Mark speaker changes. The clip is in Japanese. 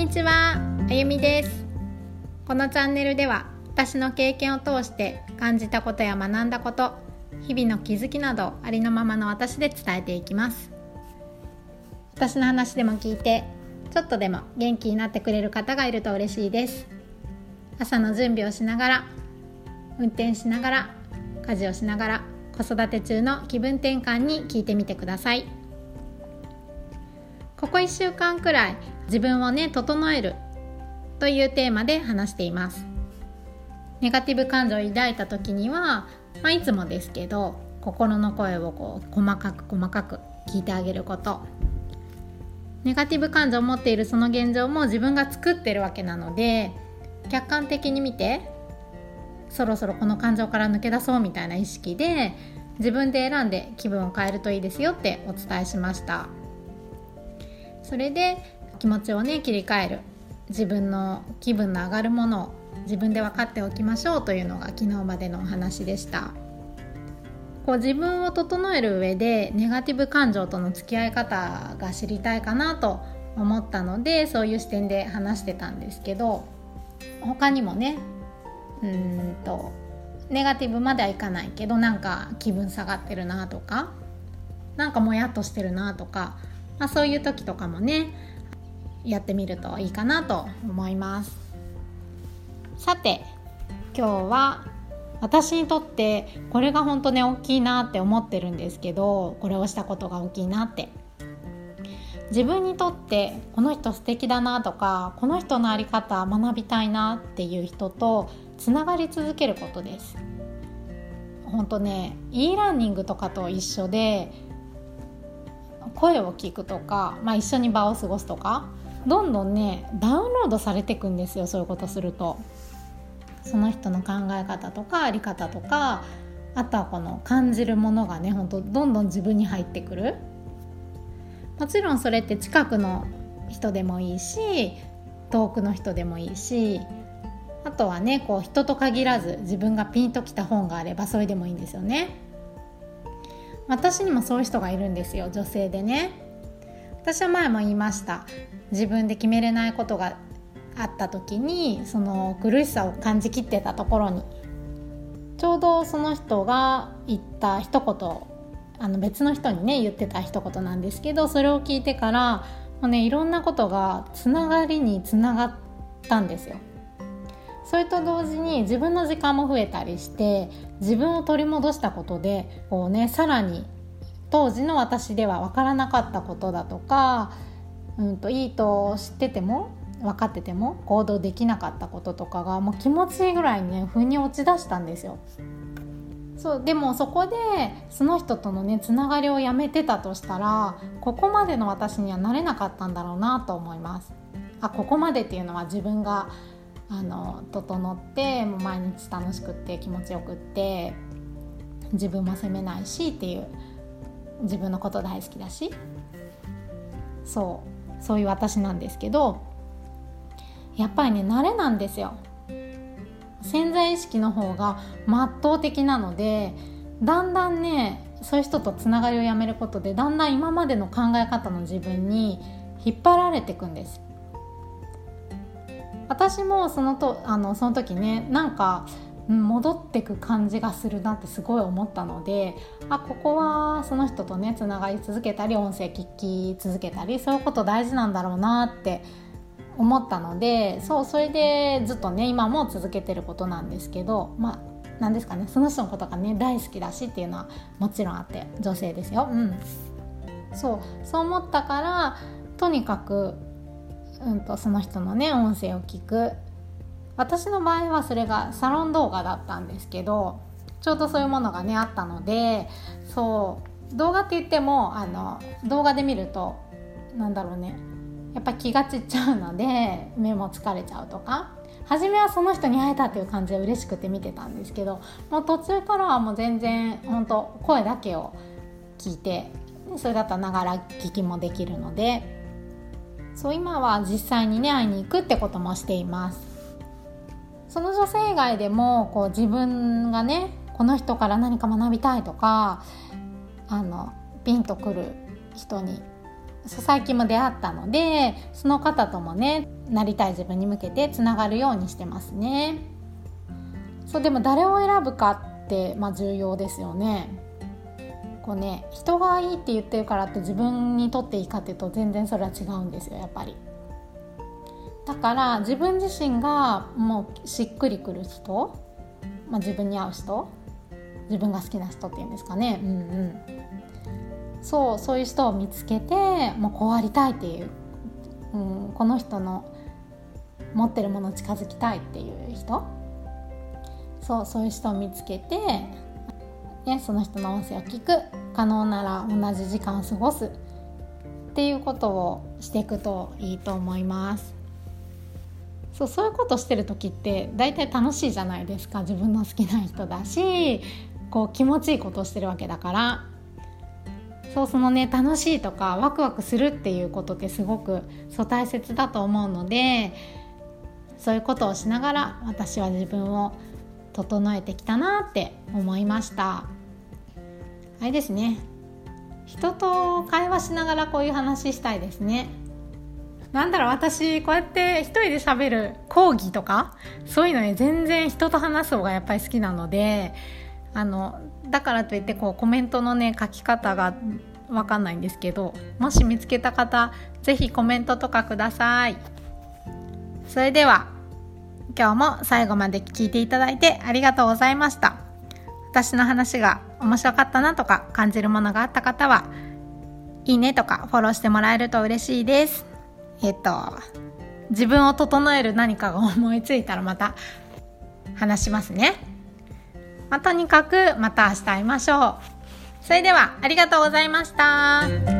Speaker 1: にちは、あゆみです。このチャンネルでは私の経験を通して感じたことや学んだこと日々の気づきなどありのままの私で伝えていきます。私の話でも聞いてちょっとでも元気になってくれる方がいると嬉しいです。朝の準備をしながら運転しながら家事をしながら子育て中の気分転換に聞いてみてください。ここ1週間くらい自分をね整えるというテーマで話しています。ネガティブ感情を抱いた時には、まあ、いつもですけど心の声をこう細かく細かく聞いてあげること。ネガティブ感情を持っているその現状も自分が作ってるわけなので客観的に見てそろそろこの感情から抜け出そうみたいな意識で自分で選んで気分を変えるといいですよってお伝えしました。それで気持ちをね切り替える。自分の気分の上がるものを自分で分かっておきましょうというのが昨日までのお話でした。こう自分を整える上でネガティブ感情との付き合い方が知りたいかなと思ったのでそういう視点で話してたんですけど他にもねうんとネガティブまではいかないけどなんか気分下がってるなとかなんかもやっとしてるなとか、まあ、そういう時とかもねやってみるといいかなと思います。さて今日は私にとってこれが本当ね大きいなって思ってるんですけどこれをしたことが大きいなって。自分にとってこの人素敵だなとかこの人の在り方学びたいなっていう人とつながり続けることです。本当ね e ラーニングとかと一緒で声を聞くとか、まあ、一緒に場を過ごすとかどんどんねダウンロードされていくんですよそういうことすると。その人の考え方とか在り方とかあとはこの感じるものがねほんとどんどん自分に入ってくる。もちろんそれって近くの人でもいいし遠くの人でもいいしあとはねこう人と限らず自分がピンときた本があればそれでもいいんですよね。私にもそういう人がいるんですよ女性でね。私は前も言いました自分で決めれないことがあった時にその苦しさを感じきってたところにちょうどその人が言った一言あの別の人にね言ってた一言なんですけどそれを聞いてからもう、ね、いろんなことがつながりにつながったんですよ。それと同時に自分の時間も増えたりして自分を取り戻したことでこうねさらに当時の私では分からなかったことだとかうんといいと知ってても分かってても行動できなかったこととかがもう気持ちいいぐらいね腑に落ち出したんですよ。そうでもそこでその人とのねつながりをやめてたとしたらここまでの私にはなれなかったんだろうなと思います。あここまでっていうのは自分があの整ってもう毎日楽しくって気持ちよくって自分も責めないしっていう自分のこと大好きだしそうそういう私なんですけどやっぱりね慣れなんですよ。潜在意識の方が圧倒的なのでだんだんねそういう人とつながりをやめることでだんだん今までの考え方の自分に引っ張られていくんです。私もそのとあのその時ねなんか戻ってく感じがするなってすごい思ったのであここはその人とねつながり続けたり音声聞き続けたりそういうこと大事なんだろうなって思ったのでそうそれでずっとね今も続けてることなんですけどまあ何ですかねその人のことがね大好きだしっていうのはもちろんあって女性ですよ。うん、そうそう思ったからとにかく、うんと、その人のね音声を聞く私の場合はそれがサロン動画だったんですけどちょうどそういうものがねあったのでそう動画って言ってもあの動画で見るとなんだろうねやっぱ気が散っちゃうので目も疲れちゃうとか初めはその人に会えたっていう感じで嬉しくて見てたんですけどもう途中からはもう全然本当声だけを聞いてそれだったらながら聞きもできるのでそう今は実際にね会いに行くってこともしています。その女性以外でもこう自分がねこの人から何か学びたいとかあのピンとくる人に最近も出会ったのでその方ともねなりたい自分に向けてつながるようにしてますね。そうでも誰を選ぶかって、まあ、重要ですよね。こうね人がいいって言ってるからって自分にとっていいかっていうと全然それは違うんですよやっぱり。だから自分自身がもうしっくりくる人、まあ、自分に合う人自分が好きな人っていうんですかね。うんうん。そうそういう人を見つけてもうこうありたいっていう、うん、この人の持ってるもの近づきたいっていう人。そうそういう人を見つけて、ね、その人の音声を聞く。可能なら同じ時間を過ごす。っていうことをしていくといいと思います。そうそういうことしてる時って大体楽しいじゃないですか自分の好きな人だしこう気持ちいいことをしてるわけだから。そうそのね楽しいとかワクワクするっていうことってすごくそう大切だと思うのでそういうことをしながら私は自分を整えてきたなって思いました。あれですね。人と会話しながらこういう話したいですね。なんだろう私こうやって一人で喋る講義とかそういうのね全然人と話す方がやっぱり好きなのであのだからといってこうコメントのね書き方がわかんないんですけどもし見つけた方是非コメントとかください。それでは今日も最後まで聞いていただいてありがとうございました。私の話が面白かったなとか感じるものがあった方はいいねとかフォローしてもらえると嬉しいです。えっと自分を整える何かが思いついたらまた話しますね。まあ、とにかくまた明日会いましょう。それではありがとうございました。